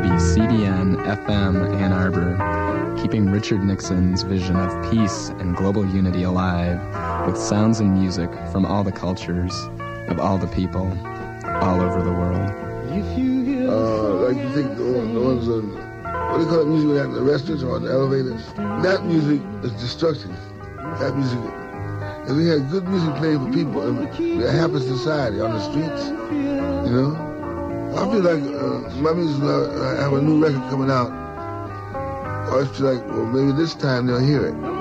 WCBN FM Ann Arbor, keeping Richard Nixon's vision of peace and global unity alive with sounds and music from all the cultures of all the people all over the world. Uh, like you think the, ones on, what do you call it music in the restaurants or on the elevators? That music is destructive. That music, if we had good music playing for people in a happy society on the streets, you know, I feel like uh, my uh, have a new record coming out. I feel like, well, maybe this time they'll hear it.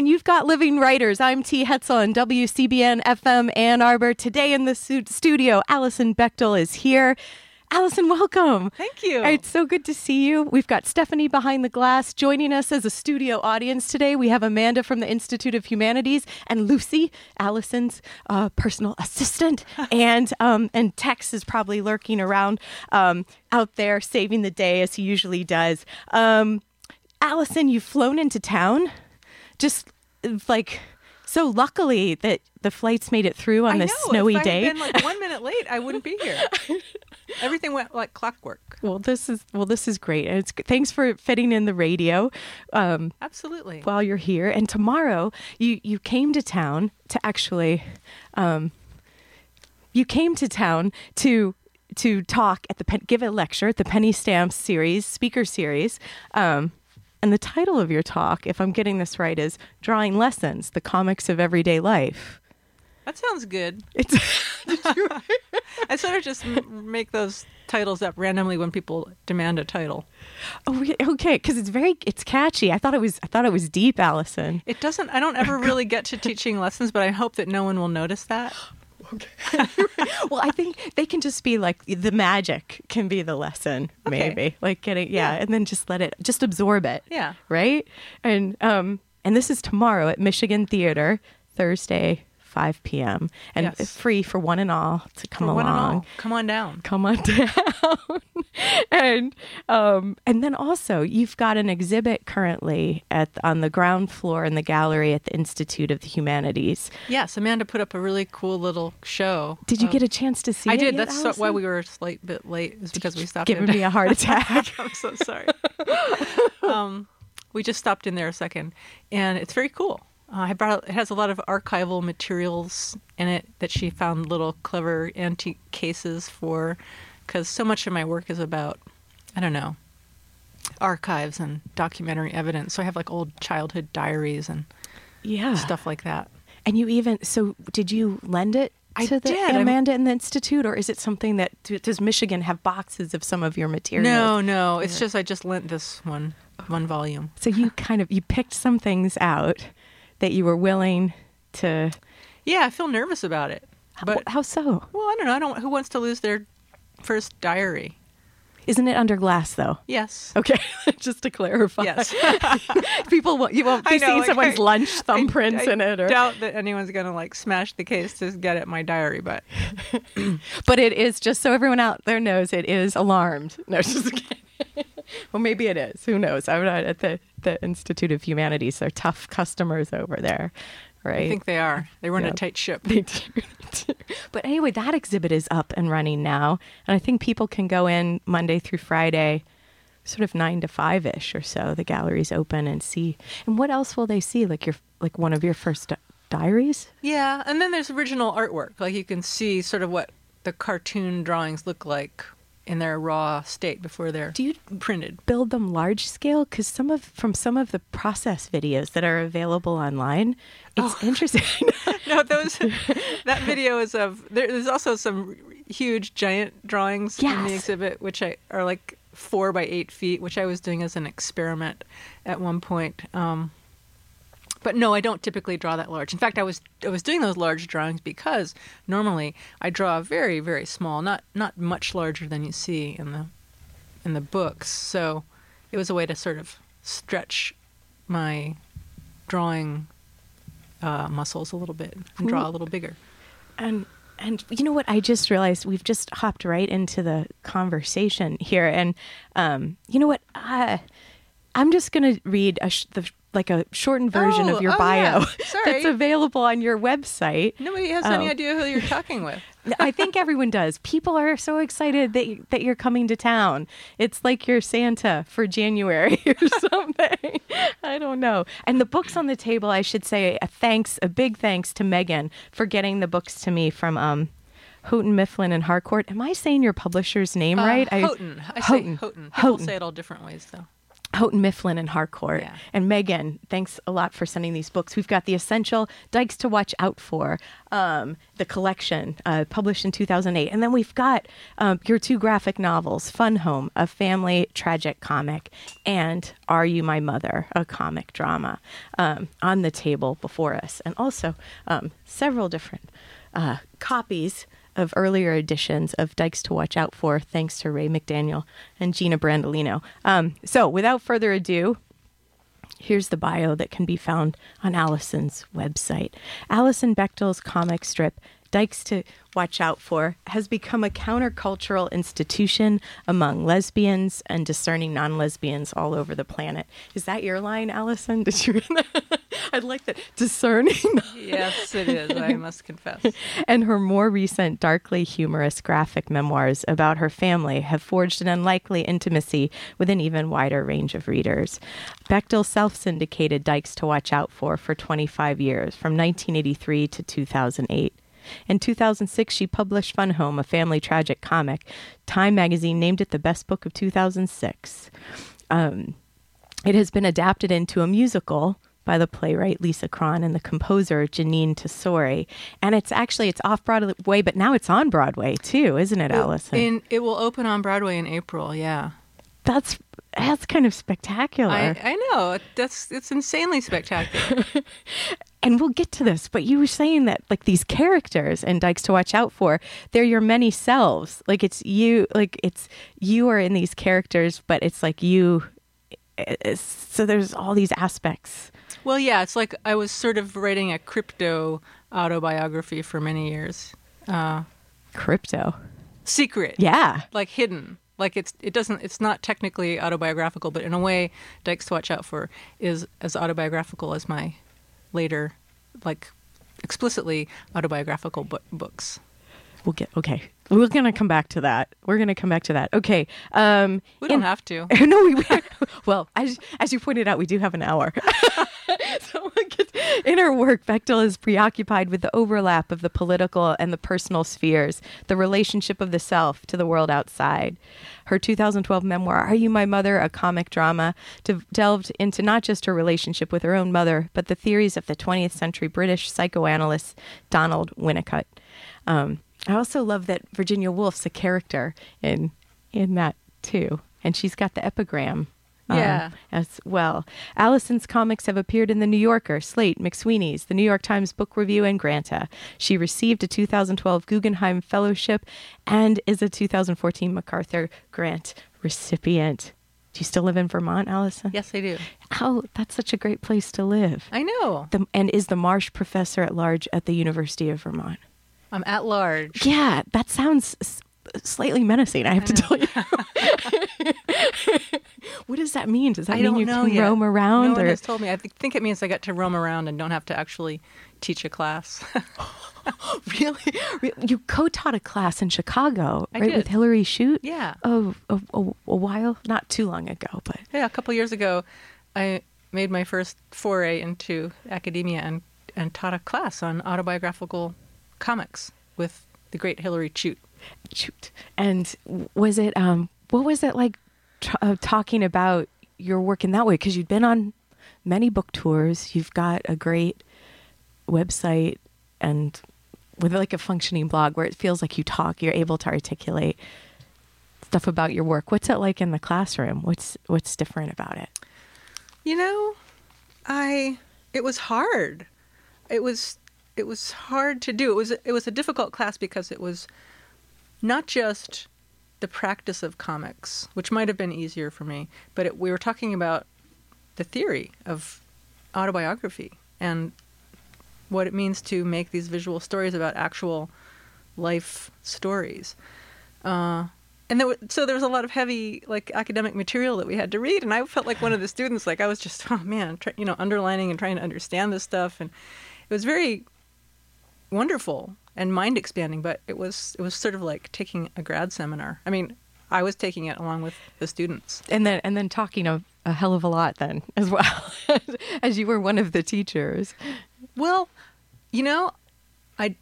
Afternoon. You've got Living Writers. I'm T. Hetzel on WCBN FM Ann Arbor. Today in the studio, Alison Bechdel is here. Alison, welcome. Thank you. It's so good to see you. We've got Stephanie behind the glass joining us as a studio audience today. We have Amanda from the Institute of Humanities and Lucy, Alison's uh, personal assistant, and um, and Tex is probably lurking around um, out there saving the day as he usually does. Um, Alison, you've flown into town, just like so. Luckily that the flights made it through on I this know, snowy if day. Had been like one minute late, I wouldn't be here. everything went like clockwork. Well, this is well, this is great. And it's thanks for fitting in the radio um, Absolutely. while you're here. And tomorrow, you you came to town to actually, um, you came to town to to talk at the give a lecture at the Penny Stamps series speaker series. Um, and the title of your talk, if I'm getting this right, is "Drawing Lessons: The Comics of Everyday Life." that sounds good. It's I sort of just make those titles up randomly when people demand a title. oh, okay because it's very it's catchy. I thought it was I thought it was deep, Alison. It doesn't. I don't oh ever really get to teaching lessons, but I hope that no one will notice that. well, I think they can just be like the magic can be the lesson, Okay. maybe like getting yeah, Yeah. and then just let it just absorb it. Yeah. right. And um, and this is tomorrow at Michigan Theater, Thursday, five p.m. and Yes. it's free for one and all to come For along. come on down. Come on down, and um, and then also you've got an exhibit currently at on the ground floor in the gallery at the Institute of the Humanities. Yes, Amanda put up a really cool little show. Did you of- get a chance to see I did. yet, That's so, why we were a slight bit late. Is because we stopped. giving in. me a heart attack. I'm so sorry. um, we just stopped in there a second, and it's very cool. Uh, I brought. It has a lot of archival materials in it that she found little clever antique cases for, because so much of my work is about, I don't know, archives and documentary evidence. So I have like old childhood diaries and yeah, stuff like that. And you even so did you lend it I to the did. Amanda in the Institute, or is it something that does Michigan have boxes of some of your materials? No, no, it's just I just lent this one one volume. So you kind of you picked some things out that you were willing to. Yeah, I feel nervous about it, but how so? well, I don't know. I don't. Who wants to lose their first diary? Isn't it under glass though? Yes. Okay, just to clarify. Yes. People won't, you won't be know, seeing like, someone's I- lunch I- thumbprints I in it, or doubt that anyone's gonna like smash the case to get at my diary, but but it is just so everyone out there knows it is alarmed. No, just kidding. well, maybe it is. Who knows? I'm not uh, at the the Institute of Humanities. They're tough customers over there, right? I think they are. They run Yeah. a tight ship. They do. but anyway, that exhibit is up and running now, and I think people can go in Monday through Friday, sort of nine to five ish or so. The gallery's open and see. And what else will they see? Like your like one of your first di- diaries? Yeah, and then there's original artwork. Like you can see sort of what the cartoon drawings look like in their raw state before they're Do you printed. build them large scale? Because some of from some of the process videos that are available online, it's interesting. No, those that video is of there, there's also some huge giant drawings in the exhibit, which I are like four by eight feet, which I was doing as an experiment at one point. Um, but no, I don't typically draw that large. In fact, I was I was doing those large drawings because normally I draw very very small, not not much larger than you see in the in the books. So it was a way to sort of stretch my drawing uh, muscles a little bit and draw a little bigger. And and you know what? I just realized we've just hopped right into the conversation here, and um, you know what? Uh, I'm just gonna read a sh- the, like a shortened version Oh, of your oh, bio yeah. That's available on your website. Nobody has any Oh. idea who you're talking with. I think everyone does. People are so excited that you, that you're coming to town. It's like you're Santa for January or something. I don't know. And the books on the table, I should say a thanks, a big thanks to Megan for getting the books to me from um, Houghton Mifflin and Harcourt. Am I saying your publisher's name Uh, right? Houghton. I, say Houghton. Houghton. People Houghton. say it all different ways, though. Houghton Mifflin and Harcourt. Yeah. And Megan, thanks a lot for sending these books. We've got The Essential Dykes to Watch Out For, um, the collection uh, published in 2008. And then we've got um, your two graphic novels Fun Home, a family tragic comic, and Are You My Mother, a comic drama, um, on the table before us. And also um, several different uh, copies of earlier editions of Dykes to Watch Out For, thanks to Ray McDaniel and Gina Brandolino. Um, so, without further ado, here's the bio that can be found on Alison's website. Alison Bechdel's comic strip, Dykes to Watch Out For has become a countercultural institution among lesbians and discerning non lesbians all over the planet. Is that your line, Alison? Did you? I'd like that. Discerning. Yes, it is. I must confess. and her more recent, darkly humorous graphic memoirs about her family have forged an unlikely intimacy with an even wider range of readers. Bechdel self syndicated Dykes to Watch Out For for 25 years, from 1983 to 2008. In 2006, she published Fun Home, a family tragic comic. Time magazine named it the best book of 2006. Um, it has been adapted into a musical by the playwright Lisa Kron and the composer Jeanine Tesori. And it's actually it's off Broadway, but now it's on Broadway too, isn't it, Alison? In, it will open on Broadway in April. Yeah, that's that's kind of spectacular. I, I know. That's it's insanely spectacular. and we'll get to this, but you were saying that like these characters and Dykes to watch out for, they're your many selves. Like it's you, like it's you are in these characters, but it's like you. It's, so there's all these aspects. well, yeah, it's like I was sort of writing a crypto autobiography for many years. Uh, Crypto. secret. Yeah. like hidden like it's it doesn't it's not technically autobiographical but in a way dykes to watch out for is as autobiographical as my later like explicitly autobiographical bu- books We'll get okay. We're gonna come back to that. We're gonna come back to that. Okay. Um, we don't in- have to no, we well, as as you pointed out, we do have an hour. so in her work, Bechdel is preoccupied with the overlap of the political and the personal spheres, the relationship of the self to the world outside. Her 2012 memoir, "Are You My Mother?" a comic drama, de- delved into not just her relationship with her own mother, but the theories of the 20th century British psychoanalyst Donald Winnicott. Um, I also love that Virginia Woolf's a character in in that too, and she's got the epigram. um, Yeah. as well. Alison's comics have appeared in The New Yorker, Slate, McSweeney's, The New York Times Book Review, and Granta. She received a 2012 Guggenheim Fellowship and is a 2014 MacArthur Grant recipient. Do you still live in Vermont, Allison? yes i do Oh, that's such a great place to live. i know The, and is the Marsh Professor at Large at the University of Vermont. I'm at large Yeah, that sounds s- slightly menacing. I have to tell you. what does that mean? Does that i mean you can yet. roam around? no one or has told me i th- think it means i get to roam around and don't have to actually teach a class really, you co-taught a class in Chicago, I right, did. with Hillary Chute? yeah Oh, a, a, a while, not too long ago, but Yeah, a couple years ago, I made my first foray into academia and, and taught a class on autobiographical comics with the great Hillary Chute. shoot. And was it? Um, what was it like t- uh, talking about your work in that way? Because you'd been on many book tours. You've got a great website and with like a functioning blog where it feels like you talk. You're able to articulate stuff about your work. What's it like in the classroom? What's what's different about it? You know, I it was hard. It was it was hard to do. It was it was a difficult class because it was not just the practice of comics, which might have been easier for me, but it, we were talking about the theory of autobiography and what it means to make these visual stories about actual life stories. Uh, and there, so there was a lot of heavy, like academic material that we had to read, and I felt like one of the students. Like I was just, oh man, try, you know, underlining and trying to understand this stuff, and it was very wonderful and mind expanding. But it was, it was sort of like taking a grad seminar. I mean, I was taking it along with the students. And then and then talking a, a hell of a lot then as well as you were one of the teachers. Well, you know, I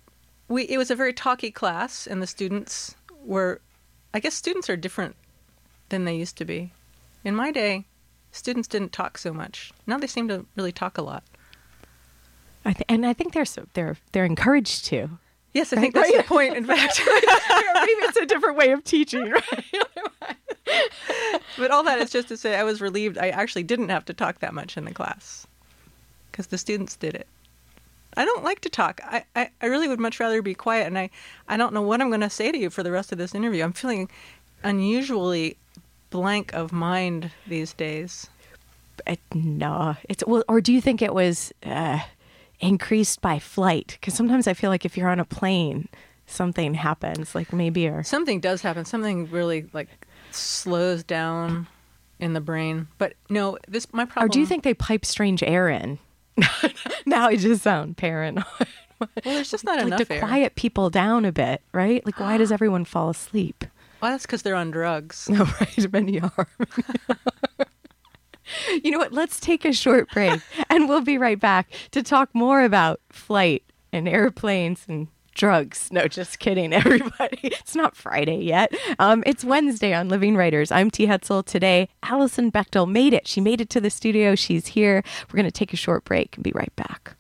we it was a very talky class, and the students were, I guess, students are different than they used to be. In my day, students didn't talk so much. Now they seem to really talk a lot. I th- and I think they're so, they're they're encouraged to. Yes, I think that's right. the point. In fact, Maybe it's a different way of teaching, right? but all that is just to say, I was relieved. I actually didn't have to talk that much in the class because the students did it. I don't like to talk. I, I, I really would much rather be quiet, and I, I don't know what I'm going to say to you for the rest of this interview. I'm feeling unusually blank of mind these days. It- no, it's well. Or do you think it was? Uh, increased by flight? Because sometimes I feel like if you're on a plane, something happens, like maybe or Something does happen. Something really like slows down in the brain. But no, this my problem. or do you think they pipe strange air in? now I just sound paranoid. Well, there's just not like enough to air. quiet people down a bit, right? Like why does everyone fall asleep? Well, that's because they're on drugs. No, right. Many are. you know what? Let's take a short break and we'll be right back to talk more about flight and airplanes and drugs. No, just kidding, everybody. It's not Friday yet. Um, it's Wednesday on Living Writers. I'm T. Hetzel. Today, Alison Bechdel made it. She made it to the studio. She's here. We're going to take a short break and be right back.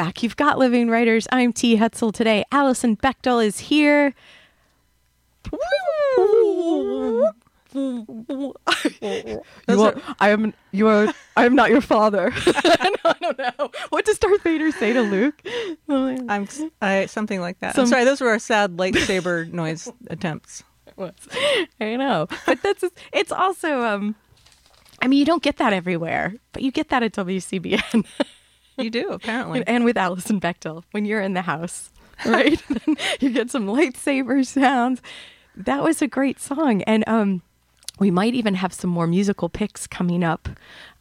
Back. You've got Living Writers. I'm T. Hetzel today. Alison Bechdel is here. You are, I am you are I am not your father. I don't know. What does Darth Vader say to Luke? I'm I, something like that. Some- I'm sorry, those were our sad lightsaber noise attempts. was. I know, but that's it's also um. I mean, you don't get that everywhere, but you get that at WCBN You do apparently. and with Alison Bechdel when you're in the house, right? You get some lightsaber sounds. That was a great song, and um, we might even have some more musical picks coming up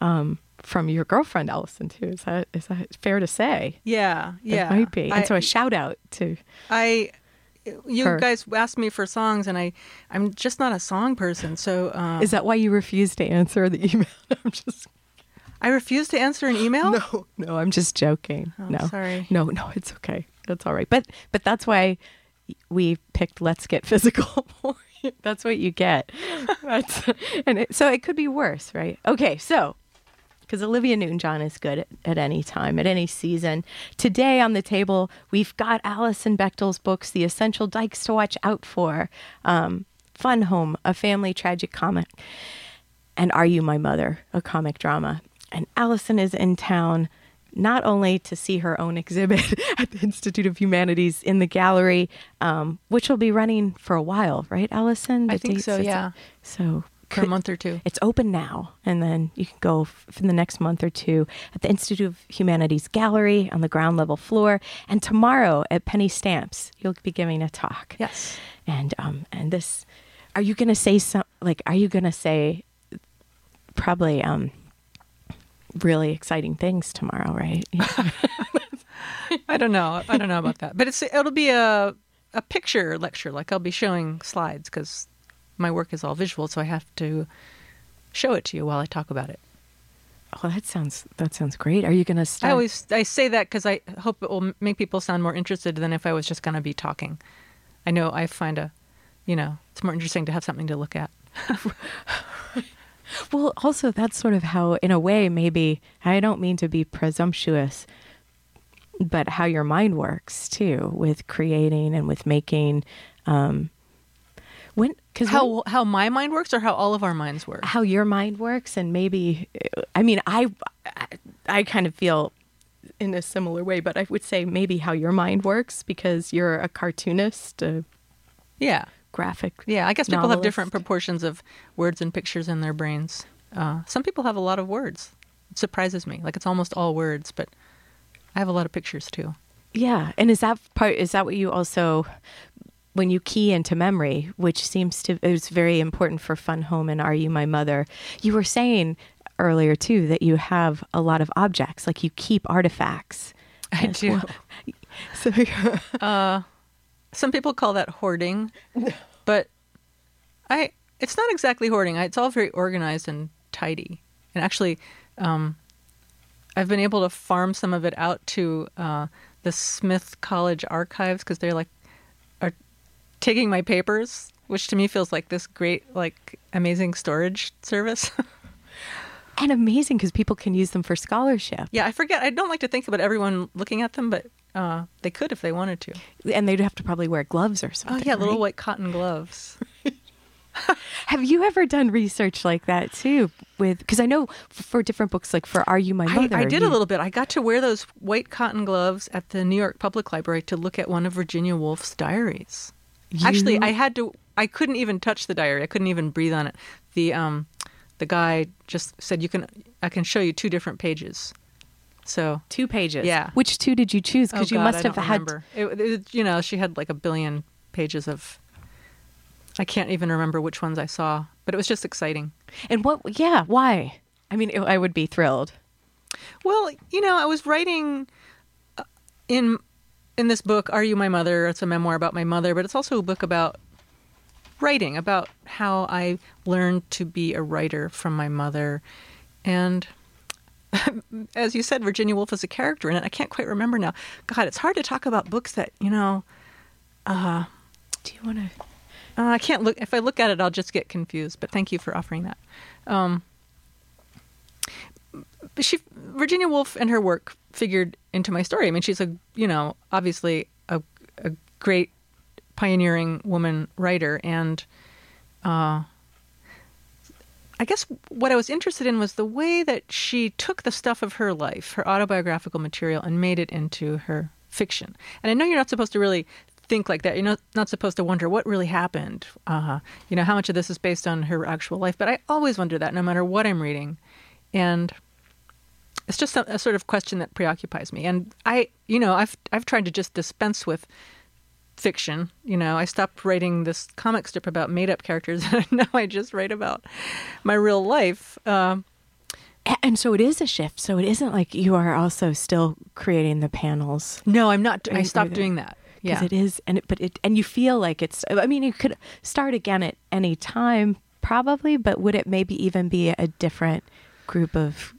um, from your girlfriend Alison too. Is that is that fair to say? Yeah, yeah. It might be. And I, so a shout out to I you her. guys asked me for songs, and I I'm just not a song person. So uh, Is that why you refused to answer the email? I'm just I refuse to answer an email. no, no. I'm just joking. Oh, no, sorry. No, no. It's okay. That's all right. But but that's why we picked "Let's Get Physical." that's what you get. That's, and it, so it could be worse, right? Okay, so because Olivia Newton-John is good at, at any time, at any season. Today on the table, we've got Alison Bechdel's books, The Essential Dykes to Watch Out For, um, Fun Home, a family tragic comic, and Are You My Mother, a comic drama. And Alison is in town not only to see her own exhibit at the Institute of Humanities in the gallery, um, which will be running for a while, right, Alison? I think so, yeah. So For a month or two. it's open now, and then you can go f- for the next month or two at the Institute of Humanities Gallery on the ground level floor. And tomorrow at Penny Stamps, you'll be giving a talk. Yes. And um and this, are you gonna say some like? Are you gonna say probably um really exciting things tomorrow? Right? I don't know. I don't know about that, but it's it'll be a a picture lecture. Like I'll be showing slides because my work is all visual, so I have to show it to you while I talk about it. oh, that sounds that sounds great. Are you gonna start? I always I say that because I hope it will make people sound more interested than if I was just going to be talking. I know I find a, you know, it's more interesting to have something to look at. Well, also that's sort of how, in a way, maybe I don't mean to be presumptuous, but how your mind works too, with creating and with making. Um, when because How how my mind works, or how all of our minds work. how your mind works, and maybe, I mean, I, I, I kind of feel in a similar way, but I would say maybe how your mind works because you're a cartoonist, a Yeah, graphic. yeah. I guess people have different proportions of words and pictures in their brains. Uh, some people have a lot of words. It surprises me. Like it's almost all words, but I have a lot of pictures too. Yeah, and is that part? Is that what you also, when you key into memory, which seems to is very important for Fun Home and Are You My Mother? You were saying earlier too that you have a lot of objects, like you keep artifacts. I do. well. So Some people call that hoarding, but I it's not exactly hoarding. It's all very organized and tidy. And actually, um, I've been able to farm some of it out to uh, the Smith College archives because they're like are taking my papers, which to me feels like this great, like amazing storage service. and amazing because people can use them for scholarship, yeah, I forget. I don't like to think about everyone looking at them, but uh, they could if they wanted to. and they'd have to probably wear gloves or something. Oh something. yeah, little white cotton gloves. Have you ever done research like that too? With because I know for different books, like for Are You My Mother, I did a little bit. I got to wear those white cotton gloves at the New York Public Library to look at one of Virginia Woolf's diaries. Actually, I had to. I couldn't even touch the diary. I couldn't even breathe on it. The um, the guy just said, "You can. I can show you two different pages." So two pages. Yeah. Which two did you choose? Because Oh, you God, must I have don't had. remember. It, it- you know, she had like a billion pages of. I can't even remember which ones I saw, but it was just exciting. And what? Yeah, why? I mean, I would be thrilled. Well, you know, I was writing uh, in in this book, "Are You My Mother?" It's a memoir about my mother, but it's also a book about writing, about how I learned to be a writer from my mother, and as you said, Virginia Woolf is a character in it. I can't quite remember now. God, it's hard to talk about books that you know. Uh, Do you want to? Uh, I can't look. If I look at it, I'll just get confused. But thank you for offering that. Um, she, Virginia Woolf, and her work figured into my story. I mean, she's a you know obviously a, a great pioneering woman writer, and uh, I guess what I was interested in was the way that she took the stuff of her life, her autobiographical material, and made it into her fiction. And I know you're not supposed to really think like that. You're not, not supposed to wonder what really happened. Uh, you know, how much of this is based on her actual life. But I always wonder that no matter what I'm reading. And it's just a, a sort of question that preoccupies me. And I, you know, I've, I've tried to just dispense with fiction. You know, I stopped writing this comic strip about made up characters, and now I just write about my real life. Um, And so it is a shift. So it isn't like you are also still creating the panels. no, I'm not. I stopped doing that. Yeah. it is, and it, but it, and you feel like it's. I mean, you could start again at any time, probably, but would it maybe even be a different group of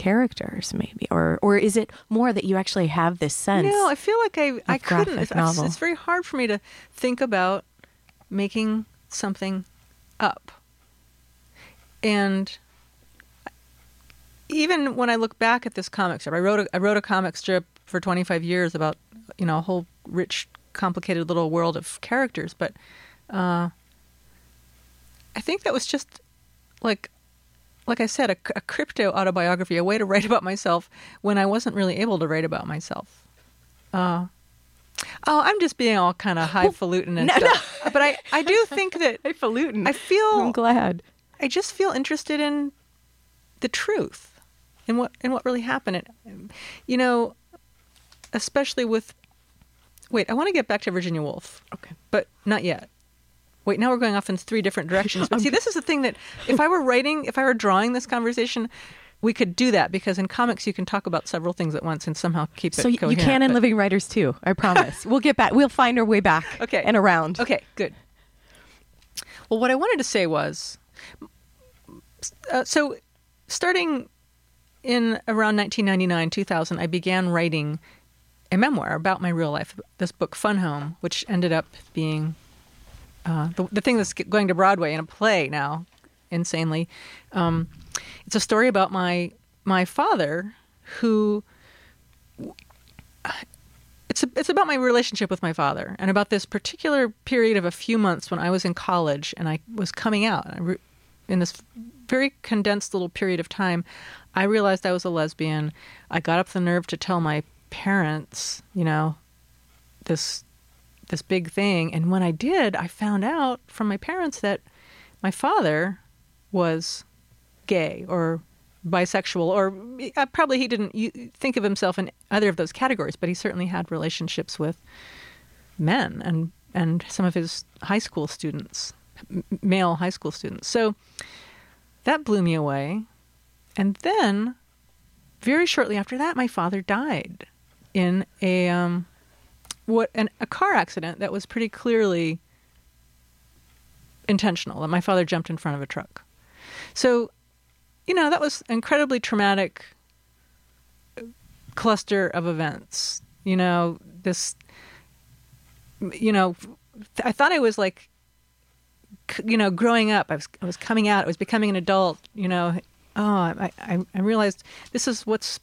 characters, maybe, or or is it more that you actually have this sense? No, I feel like I I couldn't. It's, it's very hard for me to think about making something up. And even when I look back at this comic strip, I wrote a, I wrote a comic strip for 25 years about you know a whole rich, complicated little world of characters, but uh, I think that was just like like I said, a, a crypto autobiography, a way to write about myself when I wasn't really able to write about myself. Uh, oh, I'm just being all kind of highfalutin and No, stuff. But I, I do think that highfalutin. I feel I'm glad. I just feel interested in the truth, and what in what really happened. And, you know, especially with. Wait, I want to get back to Virginia Woolf, Okay. but not yet. Wait, now we're going off in three different directions. But see, this is the thing that if I were writing, if I were drawing this conversation, we could do that because in comics you can talk about several things at once and somehow keep it. So it you can in but- Living Writers too. I promise. we'll get back. We'll find our way back. Okay. And around. Okay, good. Well, what I wanted to say was uh, so starting in around 1999, 2000, I began writing a memoir about my real life, this book, Fun Home, which ended up being uh, the, the thing that's going to Broadway in a play now, insanely. Um, it's a story about my my father who it's a, it's about my relationship with my father and about this particular period of a few months when I was in college and I was coming out. Re- in this very condensed little period of time, I realized I was a lesbian. I got up the nerve to tell my parents, you know, this this big thing, and when I did, I found out from my parents that my father was gay or bisexual, or uh, probably he didn't think of himself in either of those categories, but he certainly had relationships with men and and some of his high school students, male high school students. So that blew me away. And then, very shortly after that, my father died in a um, what an, a car accident that was pretty clearly intentional. That my father jumped in front of a truck. So, you know, that was incredibly traumatic uh, cluster of events. You know, this, you know, I thought I was like, you know, growing up. I was, I was coming out. I was becoming an adult. You know, oh, I, I, I realized this is what's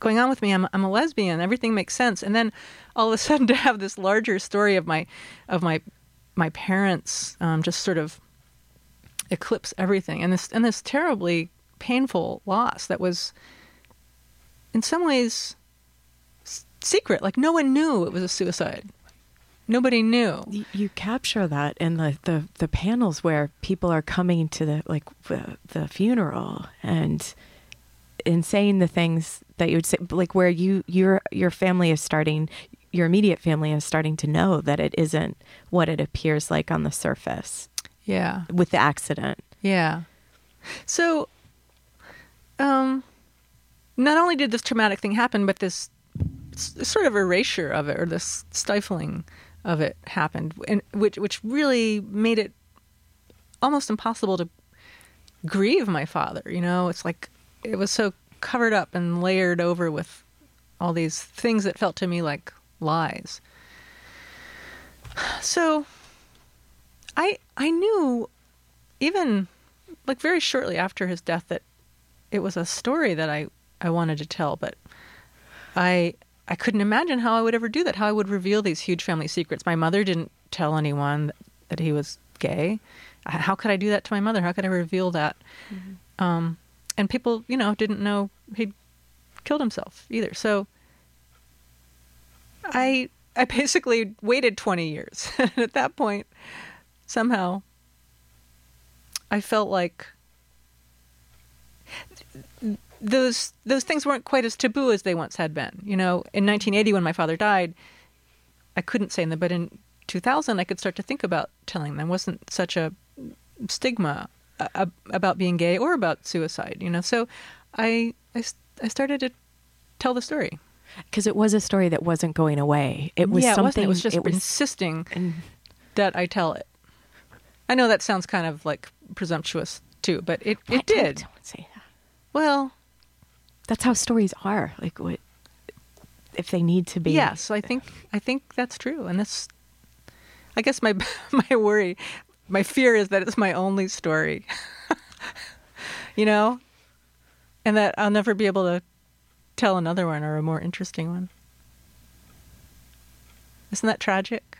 going on with me. I'm, I'm a lesbian. Everything makes sense. And then all of a sudden, to have this larger story of my, of my, my parents, um, just sort of eclipse everything, and this, and this terribly painful loss that was, in some ways, secret. Like no one knew it was a suicide. Nobody knew. You, you capture that in the, the, the panels where people are coming to the like the, the funeral and and saying the things that you would say like where you your your family is starting your immediate family is starting to know that it isn't what it appears like on the surface Yeah. with the accident. Yeah. So, um, not only did this traumatic thing happen, but this sort of erasure of it, or this stifling of it, happened, and which which really made it almost impossible to grieve my father. You know, it's like it was so covered up and layered over with all these things that felt to me like lies. So, I I knew even like very shortly after his death that it was a story that I, I wanted to tell, but I I couldn't imagine how I would ever do that, how I would reveal these huge family secrets. My mother didn't tell anyone that he was gay. How could I do that to my mother? How could I reveal that? Um, and people, you know, didn't know he'd killed himself either. So I I basically waited 20 years. and at that point, somehow I felt like those those things weren't quite as taboo as they once had been. You know, in 1980 when my father died, I couldn't say them, but in 2000 I could start to think about telling them. wasn't such a stigma about being gay or about suicide. You know, so I I started to tell the story. because it was a story that wasn't going away. It was yeah, something. wasn't. It was just it was- insisting and- that I tell it. I know that sounds kind of like presumptuous too, but it, it did. Don't say that. Well, That's how stories are. Like what if they need to be? yes, I think I think that's true, and that's. I guess my my worry, my fear is that it's my only story. you know, and that I'll never be able to tell another one or a more interesting one. Isn't that tragic?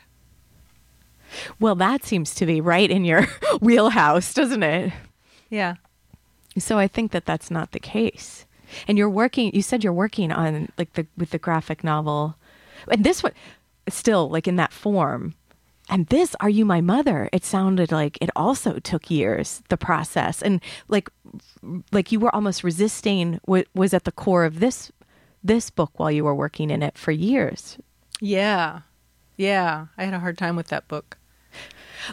Well, that seems to be right in your wheelhouse, doesn't it? Yeah. So I think that that's not the case. And you're working. You said you're working on like the with the graphic novel, and this one still like in that form. And this, "Are You My Mother?" It sounded like it also took years. The process and like like you were almost resisting what was at the core of this this book while you were working in it for years. Yeah. Yeah. I had a hard time with that book.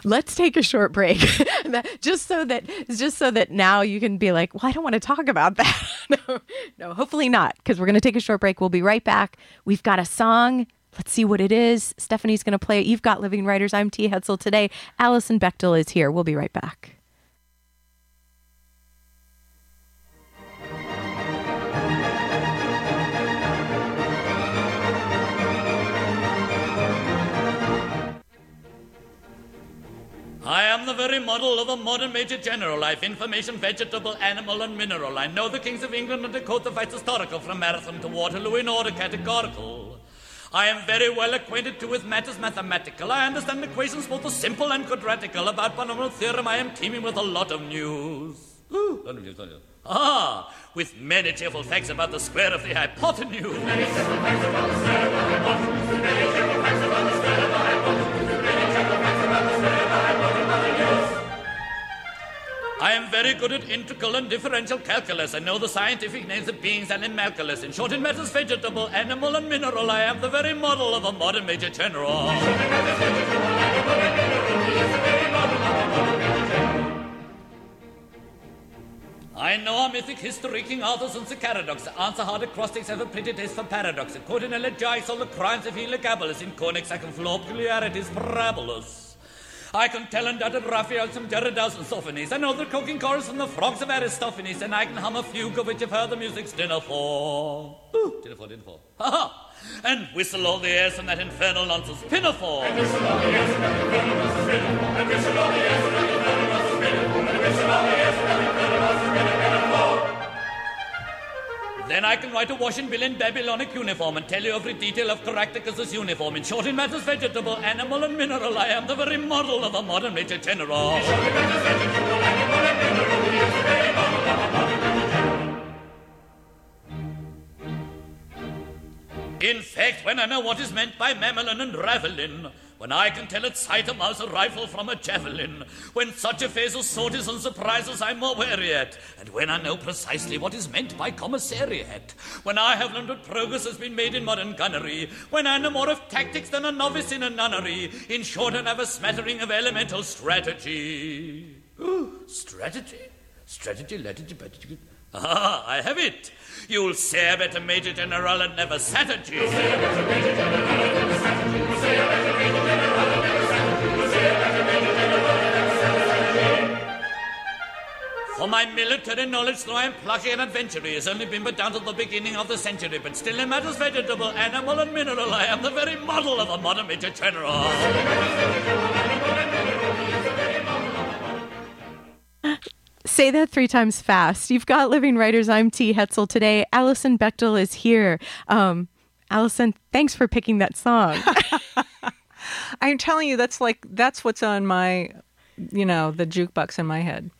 Let's take a short break, just so that just so that now you can be like, well, I don't want to talk about that. no, no, hopefully not, because we're going to take a short break. We'll be right back. We've got a song. Let's see what it is. Stephanie's going to play it. You've got Living Writers. I'm T. Hetzel today. Alison Bechdel is here. We'll be right back. I am the very model of a modern major general. Life, information, vegetable, animal, and mineral. I know the kings of England and the fights historical from Marathon to Waterloo in order categorical. I am very well acquainted too with matters mathematical. I understand equations both the simple and quadratical. About polynomial theorem, I am teeming with a lot of news. Ooh, lot of news, lot of news. Ah, with many cheerful facts about the square of the hypotenuse. I am very good at integral and differential calculus. I know the scientific names of beings and animalculus. In short, in matters vegetable, animal, and mineral, I am the very model of a modern major general. I know our mythic history, King Arthur's and Sir Caradoc's. The answer hard acrostics a pretty taste for paradox. In quote in elegiacs, all the crimes of Heliogabalus. In conics, I can flow peculiarities parabolous. I can tell and undoubted Raphaels and Gerard Dows and Zoffanies. I know the croaking chorus from the frogs of Aristophanes, and I can hum a fugue of which I've heard the music's Dinorah. Ooh, dinner for, dinner for. Ha ha! And whistle all the airs from that infernal nonsense pinafore. Then I can write a washing bill in Babylonic cuneiform and tell you every detail of Caractacus' uniform. In short, in matters vegetable, animal, and mineral, I am the very model of a modern major general. In fact, when I know what is meant by mamelon and ravelin, when I can tell at sight a Mauser rifle from a javelin, when such affairs of sorties and surprises I'm more wary at, and when I know precisely what is meant by commissariat, when I have learned what progress has been made in modern gunnery, when I know more of tactics than a novice in a nunnery, in short, I have a smattering of elemental strategy. Ooh, strategy? Strategy, strategy, strategy. Ah, I have it. You'll say I bet a major general and never sat at you. For my military knowledge, though I'm plucky and adventurous, has only been but down to the beginning of the century. But still, in matters vegetable, animal, and mineral, I am the very model of a modern major general. Say that three times fast. You've got Living Writers. I'm T. Hetzel today. Alison Bechdel is here. Um, Alison, thanks for picking that song. I'm telling you, that's like that's what's on my, you know, the jukebox in my head.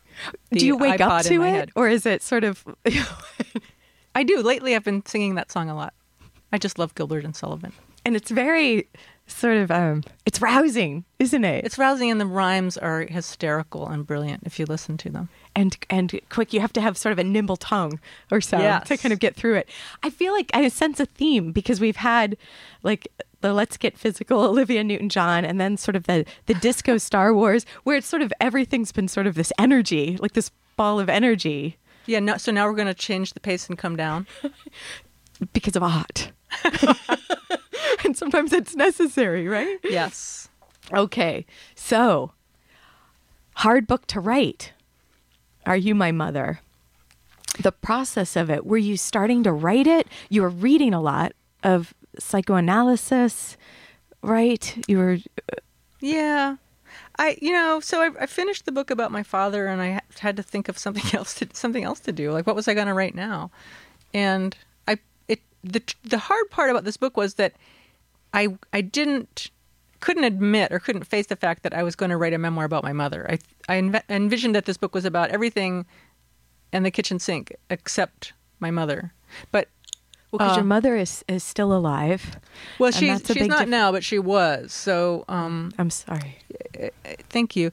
Do you wake up to it, head. or is it sort of? I do. Lately, I've been singing that song a lot. I just love Gilbert and Sullivan. and it's very sort of um, it's rousing, isn't it? It's rousing, and the rhymes are hysterical and brilliant if you listen to them. And and quick. You have to have sort of a nimble tongue or so Yes. to kind of get through it. I feel like I sense a theme because we've had like the Let's Get Physical, Olivia Newton John, and then sort of the the disco Star Wars, where it's sort of everything's been sort of this energy, like this ball of energy Yeah. No, so now we're going to change the pace and come down. because of art. and sometimes it's necessary, right? Yes. Okay, so hard book to write. Are you my mother? The process of it, were you starting to write it? You were reading a lot of psychoanalysis, right? You were, uh, Yeah. I, you know, so I, I finished the book about my father, and I had to think of something else to something else to do. Like, what was I going to write now? And I, it, the the hard part about this book was that I I didn't couldn't admit or couldn't face the fact that I was going to write a memoir about my mother. I I env- envisioned that this book was about everything in the kitchen sink except my mother. But because Uh, your mother is, is still alive. well, she's she's not diff- now, but she was. So um, I'm sorry. thank you.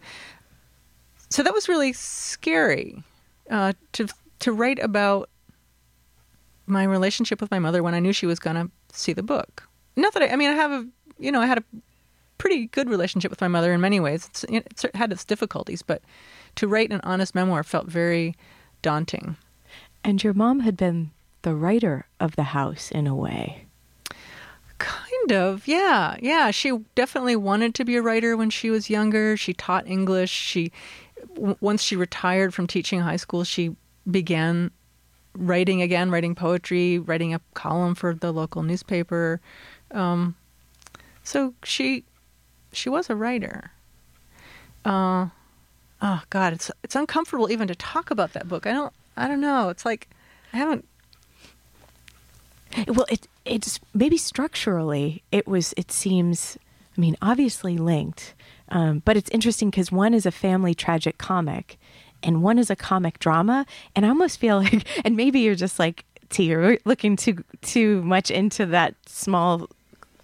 So that was really scary uh, to to write about my relationship with my mother when I knew she was going to see the book. Not that I, I mean, I have a you know I had a pretty good relationship with my mother in many ways. It's, it's had its difficulties, but to write an honest memoir felt very daunting. And your mom had been the writer of the house in a way. Kind of, yeah, yeah. She definitely wanted to be a writer when she was younger. She taught English. She, w- once she retired from teaching high school, she began writing again, writing poetry, writing a column for the local newspaper. Um, so she, she was a writer. Uh, oh God, it's it's uncomfortable even to talk about that book. I don't, I don't know. It's like I haven't Well, it it's maybe structurally it was. It seems. I mean, obviously linked, um, but it's interesting because one is a family tragic comic, and one is a comic drama. And I almost feel like, and maybe you're just like, T, you're looking too too much into that small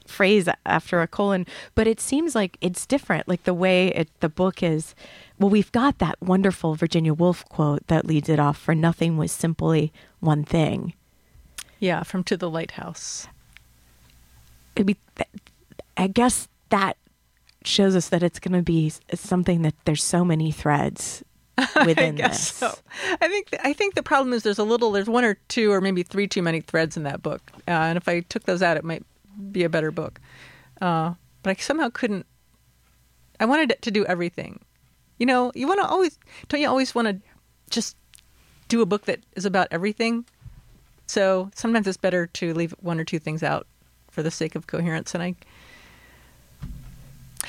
phrase after a colon, but it seems like it's different. Like the way it, the book is. Well, we've got that wonderful Virginia Woolf quote that leads it off: "For nothing was simply one thing." yeah from to the lighthouse. I mean, th- I guess that shows us that it's going to be something that there's so many threads within I guess this. so. I think I think the problem is there's a little there's one or two or maybe three too many threads in that book, uh, and if I took those out, it might be a better book. Uh, but I somehow couldn't. I wanted to do everything. You know, you want to always don't you always want to just do a book that is about everything. So sometimes it's better to leave one or two things out for the sake of coherence, and I.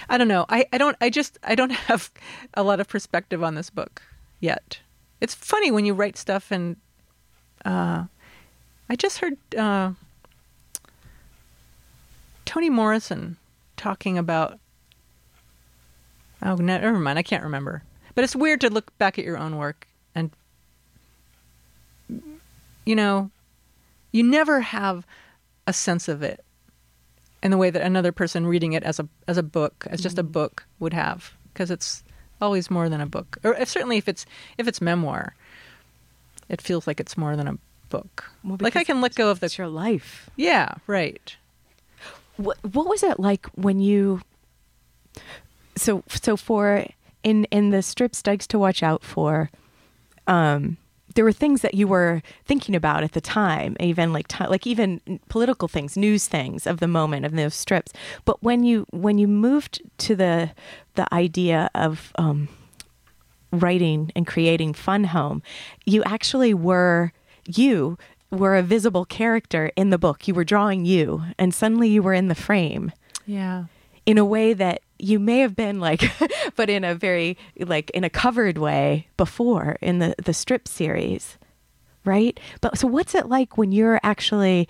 I don't know. I, I don't I just I don't have a lot of perspective on this book yet. It's funny when you write stuff and uh, I just heard uh, Toni Morrison talking about oh never mind I can't remember. But it's weird to look back at your own work and you know you never have a sense of it in the way that another person reading it as a as a book, as just a mm-hmm. book would have, because it's always more than a book. Or if, certainly if it's if it's memoir, it feels like it's more than a book. Well, like I can let go of the It's your life. yeah, right. What, what was it like when you? So so for in in the strips, Dykes to watch out for. Um, there were things that you were thinking about at the time, even like ti like even political things, news things of the moment of those strips. But when you when you moved to the the idea of um, writing and creating Fun Home, you actually were you were a visible character in the book. You were drawing you, and suddenly you were in the frame Yeah. in a way that you may have been like, but in a very like in a covered way before in the the strip series, right? But so what's it like when you're actually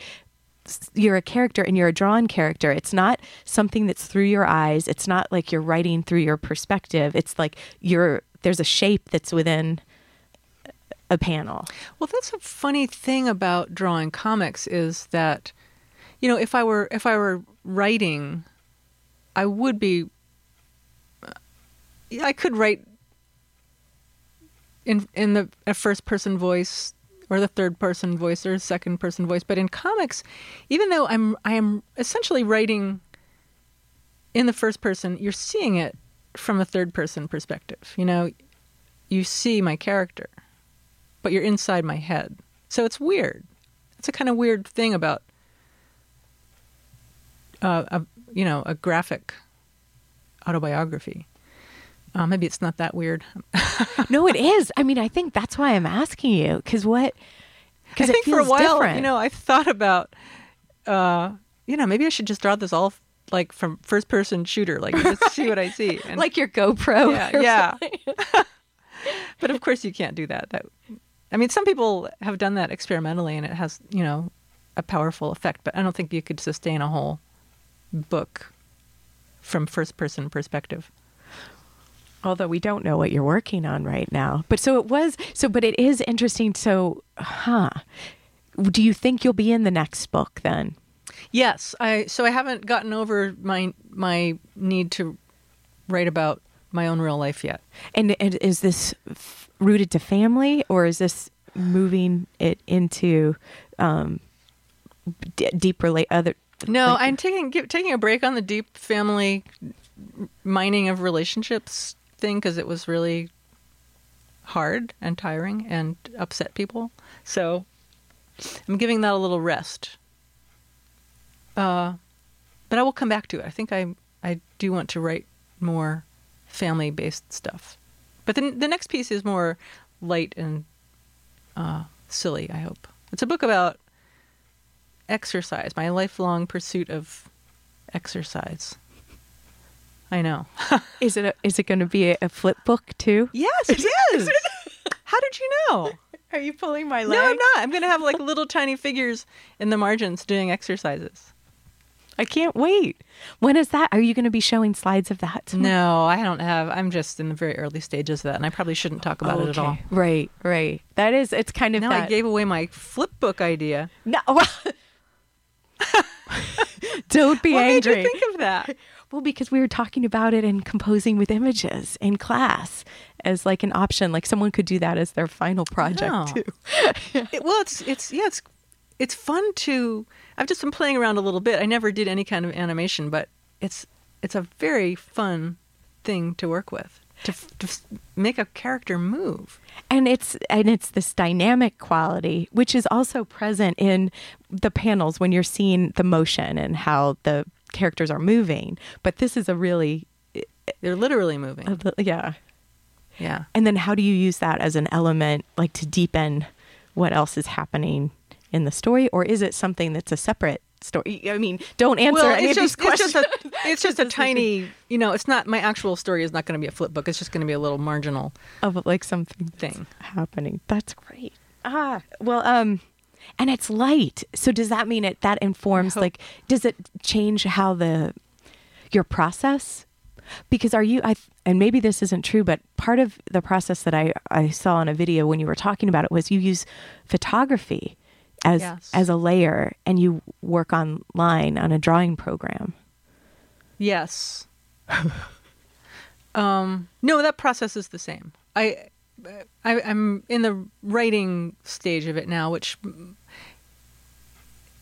you're a character and you're a drawn character. It's not something that's through your eyes. It's not like you're writing through your perspective. It's like you're there's a shape that's within a panel. Well, that's a funny thing about drawing comics is that, you know, if I were if I were writing, I would be. I could write in in the a first person voice or the third person voice or second person voice, but in comics, even though I'm I am essentially writing in the first person, you're seeing it from a third person perspective. You know, you see my character but you're inside my head. So it's weird. It's a kind of weird thing about uh, a you know a graphic autobiography. Uh, maybe it's not that weird. no, it is. I mean, I think that's why I'm asking you because what? I Because it think feels for a while, different. you know, I thought about, uh, you know, maybe I should just draw this all like from first person shooter, like just see what I see. And, like your GoPro. yeah, yeah. but of course, you can't do that. That, I mean, some people have done that experimentally, and it has, you know, a powerful effect. But I don't think you could sustain a whole book from first person perspective. Although we don't know what you're working on right now. But so it was. So, but it is interesting. So, huh? Do you think you'll be in the next book then? Yes, I so I haven't gotten over my my need to write about my own real life yet. And, and is this f- rooted to family, or is this moving it into um, d- deep relate other? No, like- I'm taking give, taking a break on the deep family mining of relationships thing because it was really hard and tiring and upset people. So I'm giving that a little rest. Uh, but I will come back to it. I think I I do want to write more family based stuff. But the the next piece is more light and uh, silly. I hope it's a book about exercise, my lifelong pursuit of exercise. I know. Is it a, is it going to be a, a flip book too? Yes, it is. How did you know? Are you pulling my leg? No, I'm not. I'm going to have like little tiny figures in the margins doing exercises. I can't wait. When is that? Are you going to be showing slides of that? tomorrow? No, I don't have. I'm just in the very early stages of that, and I probably shouldn't talk about it at all. Right, right. That is. It's kind of Now that. I gave away my flip book idea. No. Don't be What made angry. you think of that? well, because we were talking about it and composing with images in class as like an option. Like someone could do that as their final project No. too. It- well, it's it's yeah, it's it's fun to. I've just been playing around a little bit. I never did any kind of animation, but it's it's a very fun thing to work with to, to make a character move. and it's and it's this dynamic quality which is also present in the panels when you're seeing the motion and how the characters are moving. But this is a really They're literally moving. a yeah. Yeah. And then how do you use that as an element, like to deepen what else is happening in the story, or is it something that's a separate story? I mean, don't answer well, any it's of just, these it's questions. just a it's just a tiny. You know, it's not my actual story. Is not going to be a flip book. It's just going to be a little marginal of like something that's thing. happening. That's great. Ah, well, um, and it's light. So does that mean it that informs hope- like does it change how the your process? Because are you I and maybe this isn't true, but part of the process that I I saw in a video when you were talking about it was you use photography as Yes. as a layer and you work online on a drawing program. Yes. um, no, that process is the same. I, I, I'm in the writing stage of it now, which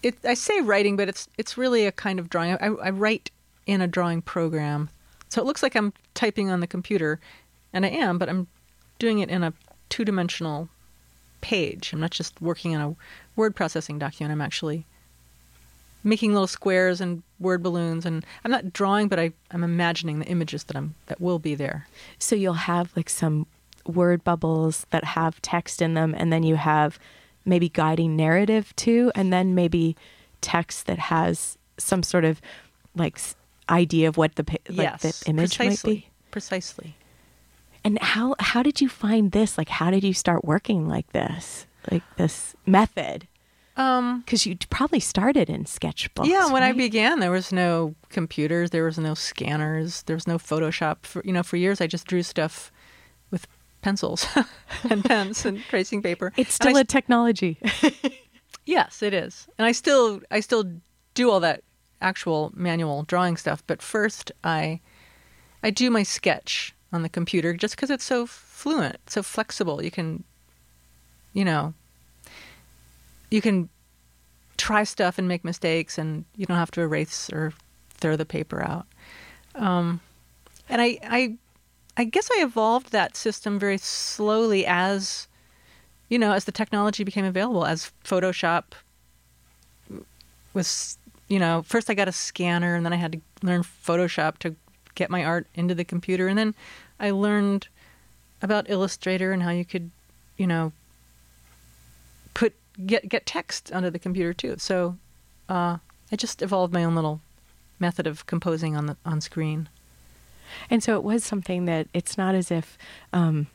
it, I say writing, but it's it's really a kind of drawing. I, I write in a drawing program, so it looks like I'm typing on the computer, and I am, but I'm doing it in a two-dimensional page. I'm not just working on a word processing document. I'm actually making little squares and word balloons and I'm not drawing but I, I'm imagining the images that I'm that will be there. So you'll have like some word bubbles that have text in them, and then you have maybe guiding narrative too, and then maybe text that has some sort of like idea of what the like yes. the image precisely. might be. Precisely. And how how did you find this? Like, how did you start working like this, like this method? Um Because you probably started in sketchbooks. yeah, when I began there was no computers, there was no scanners, there was no Photoshop. For you know, for years I just drew stuff with pencils and pens and tracing paper. it's I still a technology. Yes, it is. And I still I still do all that actual manual drawing stuff, but first I I do my sketch on the computer just cuz it's so fluent, so flexible. You can you know you can try stuff and make mistakes and you don't have to erase or throw the paper out. Um and I I I guess I evolved that system very slowly as you know, as the technology became available, as Photoshop was you know, first I got a scanner, and then I had to learn Photoshop to get my art into the computer, and then I learned about Illustrator and how you could, you know, get get text onto the computer too. So uh, I just evolved my own little method of composing on the on screen. And so it was something that it's not as if um,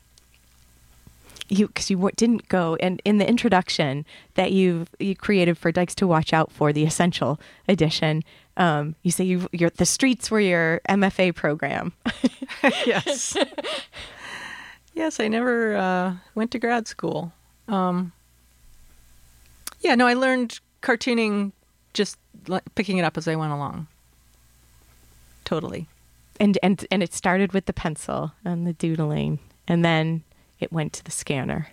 you because you w- didn't go and in the introduction that you you created for Dykes to watch out for the essential edition. Um, you say you you're the streets were your MFA program. yes. yes, I never uh, went to grad school. Um, yeah, no, I learned cartooning just like, picking it up as I went along. Totally. and and and it started with the pencil and the doodling, and then it went to the scanner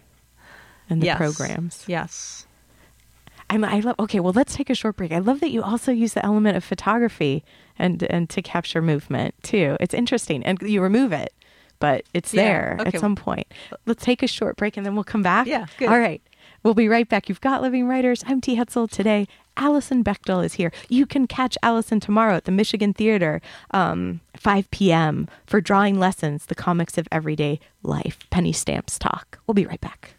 and the Yes. programs. Yes. I'm, I love. Okay, well, let's take a short break. I love that you also use the element of photography and and to capture movement too. It's interesting, and you remove it, but it's Yeah, there okay. at some point. Let's take a short break, and then we'll come back. Yeah, good. All right, we'll be right back. You've got Living Writers. I'm T. Hetzel today. Alison Bechdel is here. You can catch Alison tomorrow at the Michigan Theater, um, 5 p.m. for drawing lessons, the comics of everyday life, penny stamps talk. We'll be right back.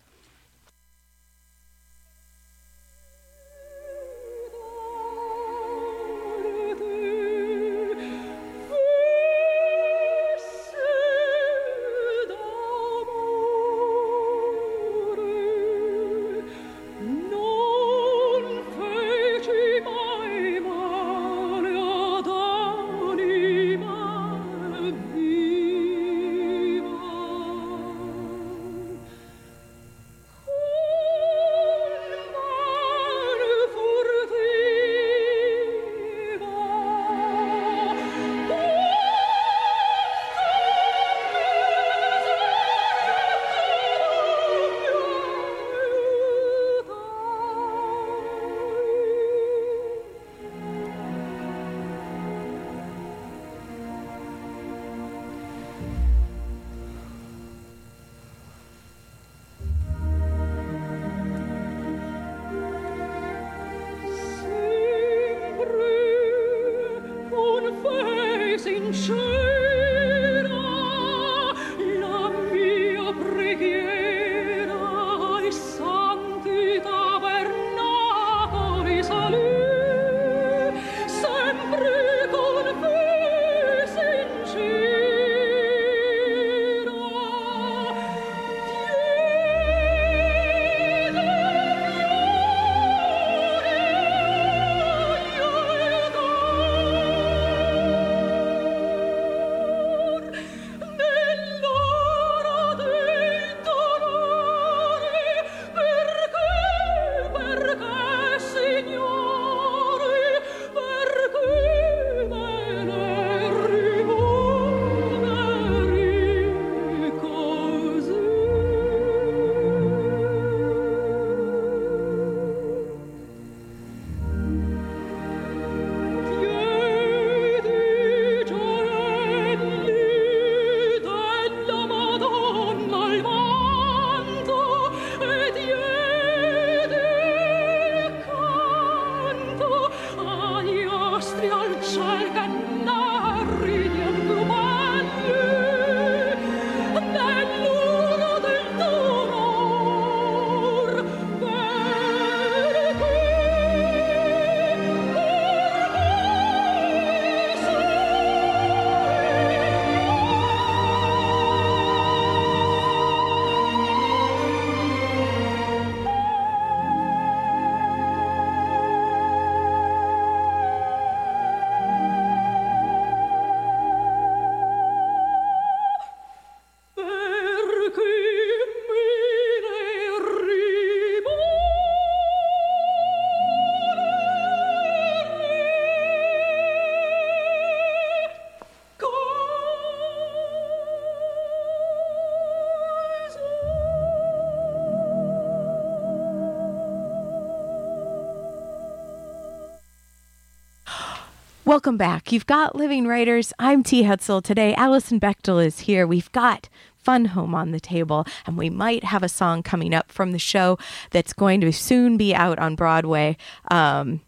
Welcome back. You've got Living Writers. I'm T. Hetzel. Today, Alison Bechdel is here. We've got Fun Home on the table, and we might have a song coming up from the show that's going to soon be out on Broadway. Um,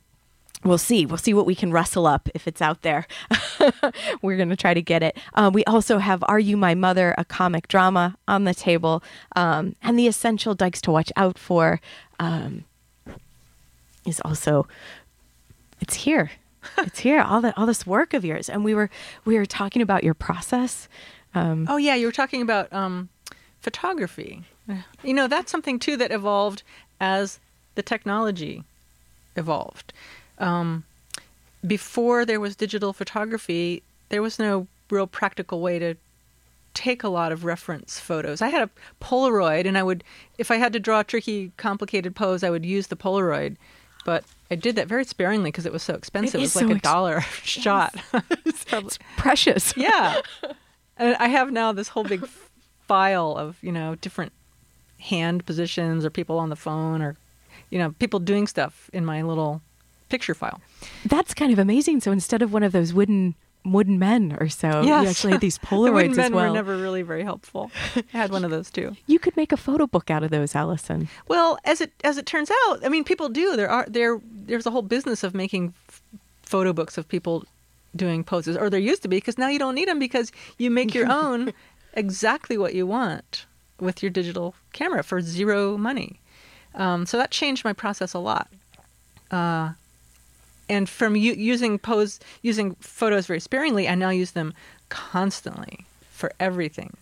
we'll see. We'll see what we can rustle up if it's out there. We're going to try to get it. Uh, we also have Are You My Mother, a comic drama on the table, um, and the essential dykes to watch out for um, is also it's here. It's here. All that all this work of yours, and we were we were talking about your process. Um, Oh yeah, you were talking about um, photography. You know, that's something too that evolved as the technology evolved. Um, before there was digital photography, there was no real practical way to take a lot of reference photos. I had a Polaroid, and I would, if I had to draw a tricky, complicated pose, I would use the Polaroid. But I did that very sparingly because it was so expensive. It was like so a ex- dollar a shot. It's probably- precious. yeah. And I have now this whole big file of, you know, different hand positions or people on the phone or, you know, people doing stuff in my little picture file. That's kind of amazing. So instead of one of those wooden wooden men or so, you actually had these the wooden Polaroids men as well. were never really very helpful. I had one of those too. You could make a photo book out of those, Alison. Well, as it as it turns out, I mean, people do. There are there there's a whole business of making f- photo books of people doing poses, or there used to be, because now you don't need them because you make your own exactly what you want with your digital camera for zero money. Um, so that changed my process a lot. Uh, and from u- using pose using photos very sparingly, I now use them constantly for everything,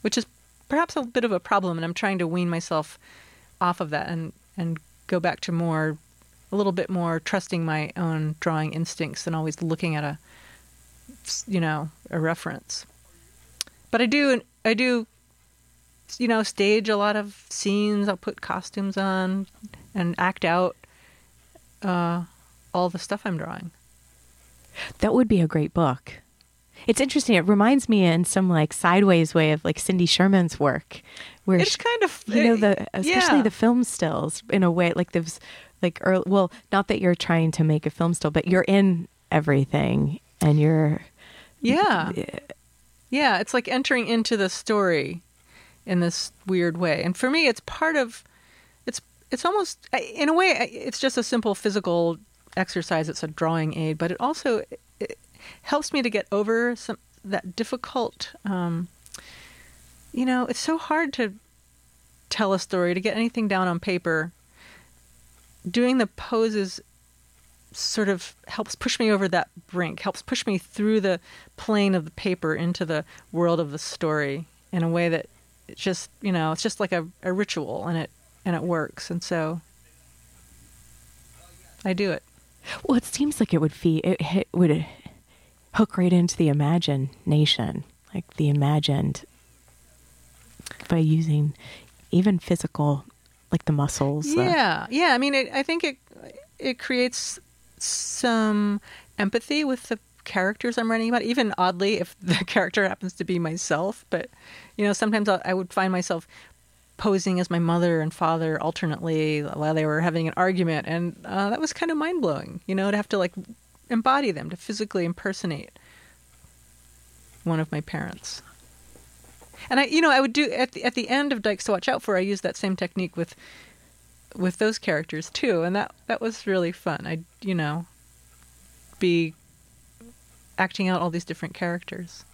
which is perhaps a bit of a problem. And I'm trying to wean myself off of that and and go back to more a little bit more trusting my own drawing instincts than always looking at a you know a reference but i do i do you know stage a lot of scenes i'll put costumes on and act out uh, all the stuff i'm drawing That would be a great book. It's interesting. It reminds me in some like sideways way of like Cindy Sherman's work, where it's she- kind of you know the especially yeah. the film stills in a way like those like early, well not that you're trying to make a film still but you're in everything and you're Yeah. Yeah, it's like entering into the story in this weird way. And for me it's part of it's it's almost in a way it's just a simple physical exercise. It's a drawing aid, but it also it helps me to get over some that difficult um you know, it's so hard to tell a story, to get anything down on paper. Doing the poses sort of helps push me over that brink, helps push me through the plane of the paper into the world of the story in a way that it's just, you know, it's just like a, a ritual and it and it works. And so I do it. Well it seems like it would feed it hit, would hook right into the imagination like the imagined by using even physical like the muscles uh, Yeah, yeah. I mean, it, I think it it creates some empathy with the characters I'm writing about. Even oddly, if the character happens to be myself, but you know, sometimes I, I would find myself posing as my mother and father alternately while they were having an argument, and uh, that was kind of mind blowing. You know, to have to like embody them, to physically impersonate one of my parents. And I, you know, I would do at the at the end of Dykes to Watch Out For. I used that same technique with with those characters too, and that that was really fun. I, you know, be acting out all these different characters.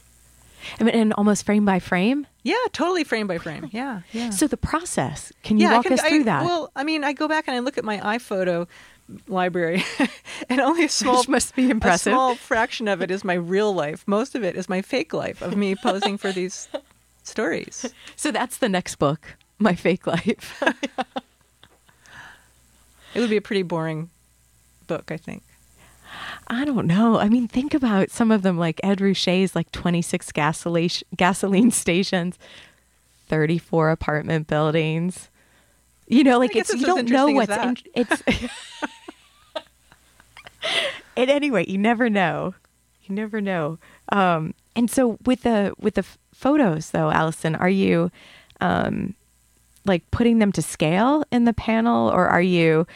I mean, and almost frame by frame Yeah, totally frame by frame. Yeah, yeah. so the process can you yeah, walk can, us through I, that Well, I mean, I go back and I look at my iPhoto library, and only a small Which must be impressive. A small fraction of it is my real life. Most of it is my fake life of me posing for these stories. so that's the next book my fake life It would be a pretty boring book, I think. I don't know. I mean, think about some of them, like Ed Ruscha's, like 26 gasoline, gasoline stations, 34 apartment buildings. You know, like it's, it's you don't know what's in, it's. At any rate, you never know. You never know. Um, and so with the with the photos, though, Alison, are you um, like putting them to scale in the panel, or are you?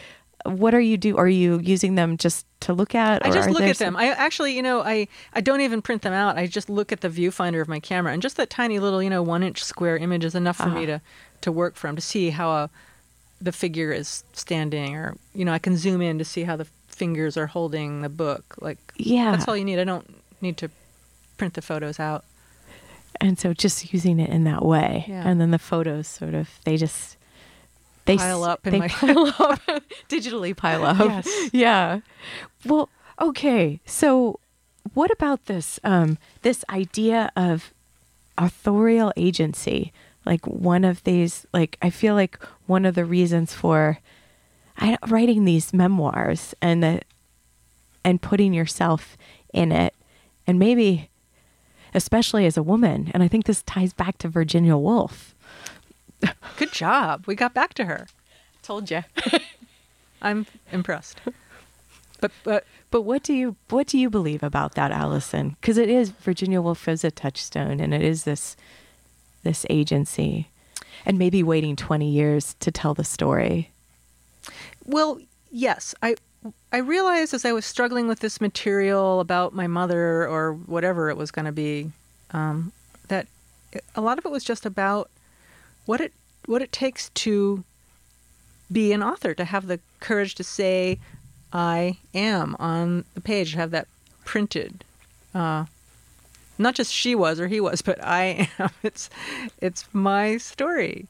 What are you do? Are you using them just to look at? I just look at some- them. I actually, you know, I, I don't even print them out. I just look at the viewfinder of my camera, and just that tiny little, you know, one inch square image is enough for me uh-huh. to, to work from to see how a, the figure is standing, or you know, I can zoom in to see how the fingers are holding the book. Like Yeah. that's all you need. I don't need to print the photos out. and so just using it in that way Yeah. and then the photos sort of they just they Pile up in they my- pile up. Digitally pile up. Yes. yeah. Well okay. So what about this um this idea of authorial agency? Like one of these like i feel like one of the reasons for I, writing these memoirs and the and putting yourself in it and maybe especially as a woman and i think this ties back to virginia woolf Good job. We got back to her. told you I'm impressed. But but but what do you what do you believe about that alison because it is virginia woolf is a touchstone and it is this this agency and maybe waiting 20 years to tell the story Well, yes. I I realized as I was struggling with this material about my mother or whatever it was going to be, um, that a lot of it was just about what it what it takes to be an author, to have the courage to say "I am" on the page, have that printed. Uh, not just she was or he was, but I am. It's it's my story,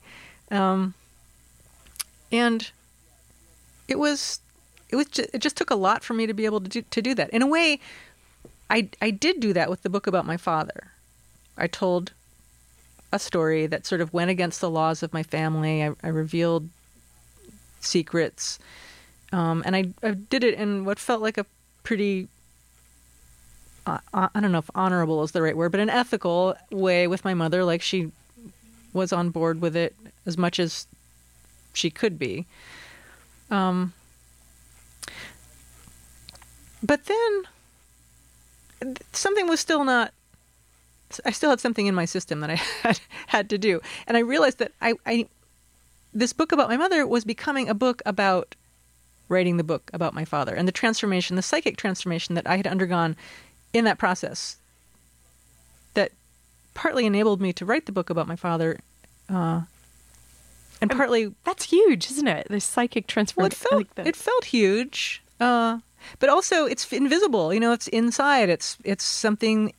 um, and it was it was just, it just took a lot for me to be able to do, to do that. In a way, I I did do that with the book about my father. I told a story that sort of went against the laws of my family. I, I revealed secrets, um, and I, I did it in what felt like a pretty uh, I don't know if honorable is the right word, but an ethical way with my mother. Like she was on board with it as much as she could be. Um, but then something was still not. I still had something in my system that I had had to do, and I realized that I, I this book about my mother was becoming a book about writing the book about my father and the transformation, the psychic transformation that I had undergone in that process. That partly enabled me to write the book about my father, uh, and partly that's huge isn't it the psychic well, transformation it felt it felt huge, uh, but also it's invisible. You know, it's inside. It's it's something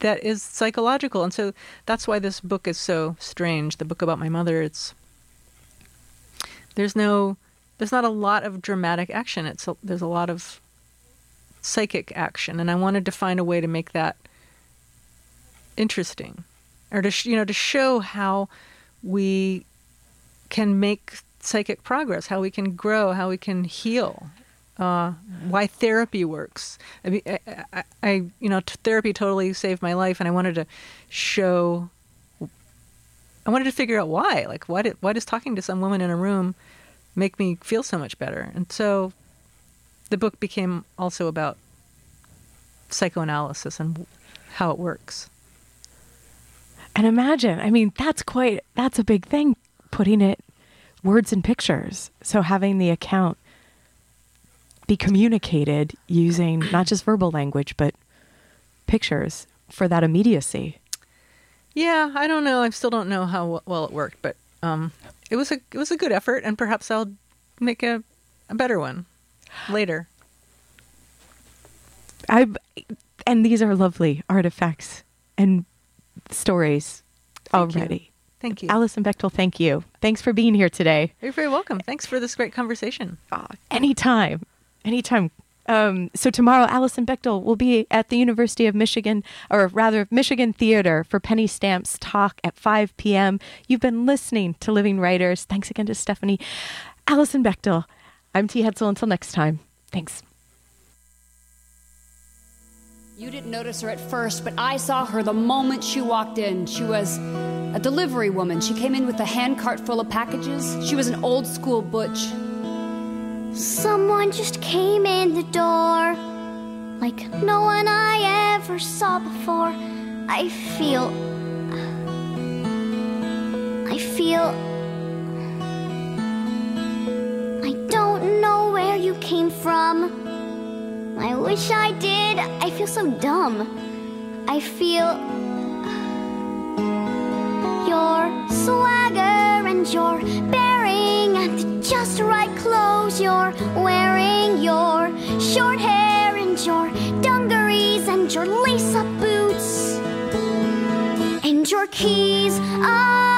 that is psychological, and so that's why this book is so strange. The book about my mother. It's there's no there's not a lot of dramatic action. It's a, there's a lot of psychic action, and I wanted to find a way to make that interesting, or to you know to show how we can make psychic progress, how we can grow, how we can heal, uh, why therapy works. I mean, I, I, you know, t- therapy totally saved my life, and I wanted to show. I wanted to figure out why. Like, why did why does talking to some woman in a room make me feel so much better? And so, the book became also about psychoanalysis and how it works. And imagine, I mean, that's quite, that's a big thing, putting it words and pictures. So having the account be communicated using not just verbal language, but pictures for that immediacy. Yeah, I don't know. I still don't know how well it worked, but um, it was a it was a good effort, and perhaps I'll make a a better one later. I, and these are lovely artifacts and stories Thank you. already. Thank you. Alison Bechdel, thank you. Thanks for being here today. You're very welcome. Thanks for this great conversation. Anytime. Anytime. Um, so tomorrow, Alison Bechdel will be at the University of Michigan, or rather, Michigan Theater for Penny Stamp's talk at 5 p.m. You've been listening to Living Writers. Thanks again to Stephanie. Alison Bechdel. I'm T. Hetzel. Until next time. Thanks. You didn't notice her at first, but I saw her the moment she walked in. She was a delivery woman. She came in with a handcart full of packages. She was an old school butch. Someone just came in the door like no one I ever saw before. I feel. I feel. I don't know where you came from. I wish I did. I feel so dumb. I feel. Your swagger and you're bearing at the just right clothes you're wearing, your short hair and your dungarees and your lace up boots and your keys. Oh,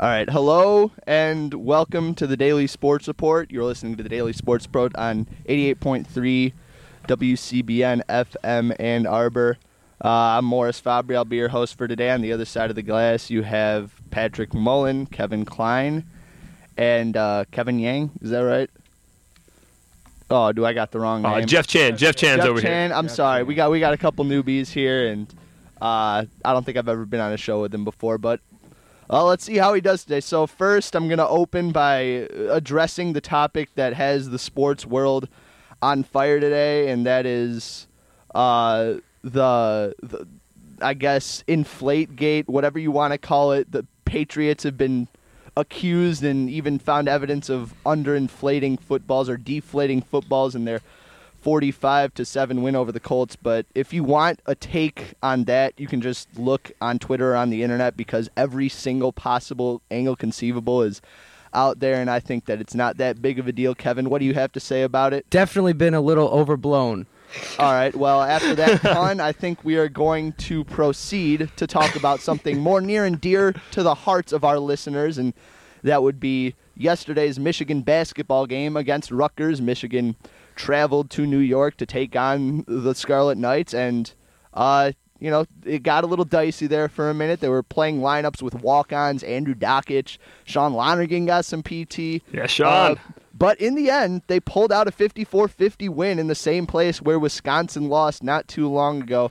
All right, hello and welcome to the Daily Sports Report. You're listening to the Daily Sports Report on 88.3 WCBN FM Ann Arbor. Uh, I'm Morris Fabry. I'll be your host for today. On the other side of the glass, you have Patrick Mullen, Kevin Klein, and uh, Kevin Yang. Is that right? Oh, do I got the wrong Uh, name? Jeff Chan. Jeff Chan's Jeff over here. Chan, I'm sorry. We got we got a couple newbies here, and uh, I don't think I've ever been on a show with him before. But uh, let's see how he does today. So first, I'm gonna open by addressing the topic that has the sports world on fire today, and that is uh, the, the I guess inflate gate, whatever you want to call it. The Patriots have been accused and even found evidence of underinflating footballs or deflating footballs in their 45 to 7 win over the Colts. But if you want a take on that, you can just look on Twitter or on the internet because every single possible angle conceivable is out there. And I think that it's not that big of a deal. Kevin, what do you have to say about it? Definitely been a little overblown. All right. Well, after that pun, I think we are going to proceed to talk about something more near and dear to the hearts of our listeners, and that would be yesterday's Michigan basketball game against Rutgers. Michigan traveled to New York to take on the Scarlet Knights, and uh, you know it got a little dicey there for a minute. They were playing lineups with walk-ons, Andrew Dakich, Sean Lonergan got some PT. Yeah, Sean. Uh, but in the end, they pulled out a 54 50 win in the same place where Wisconsin lost not too long ago.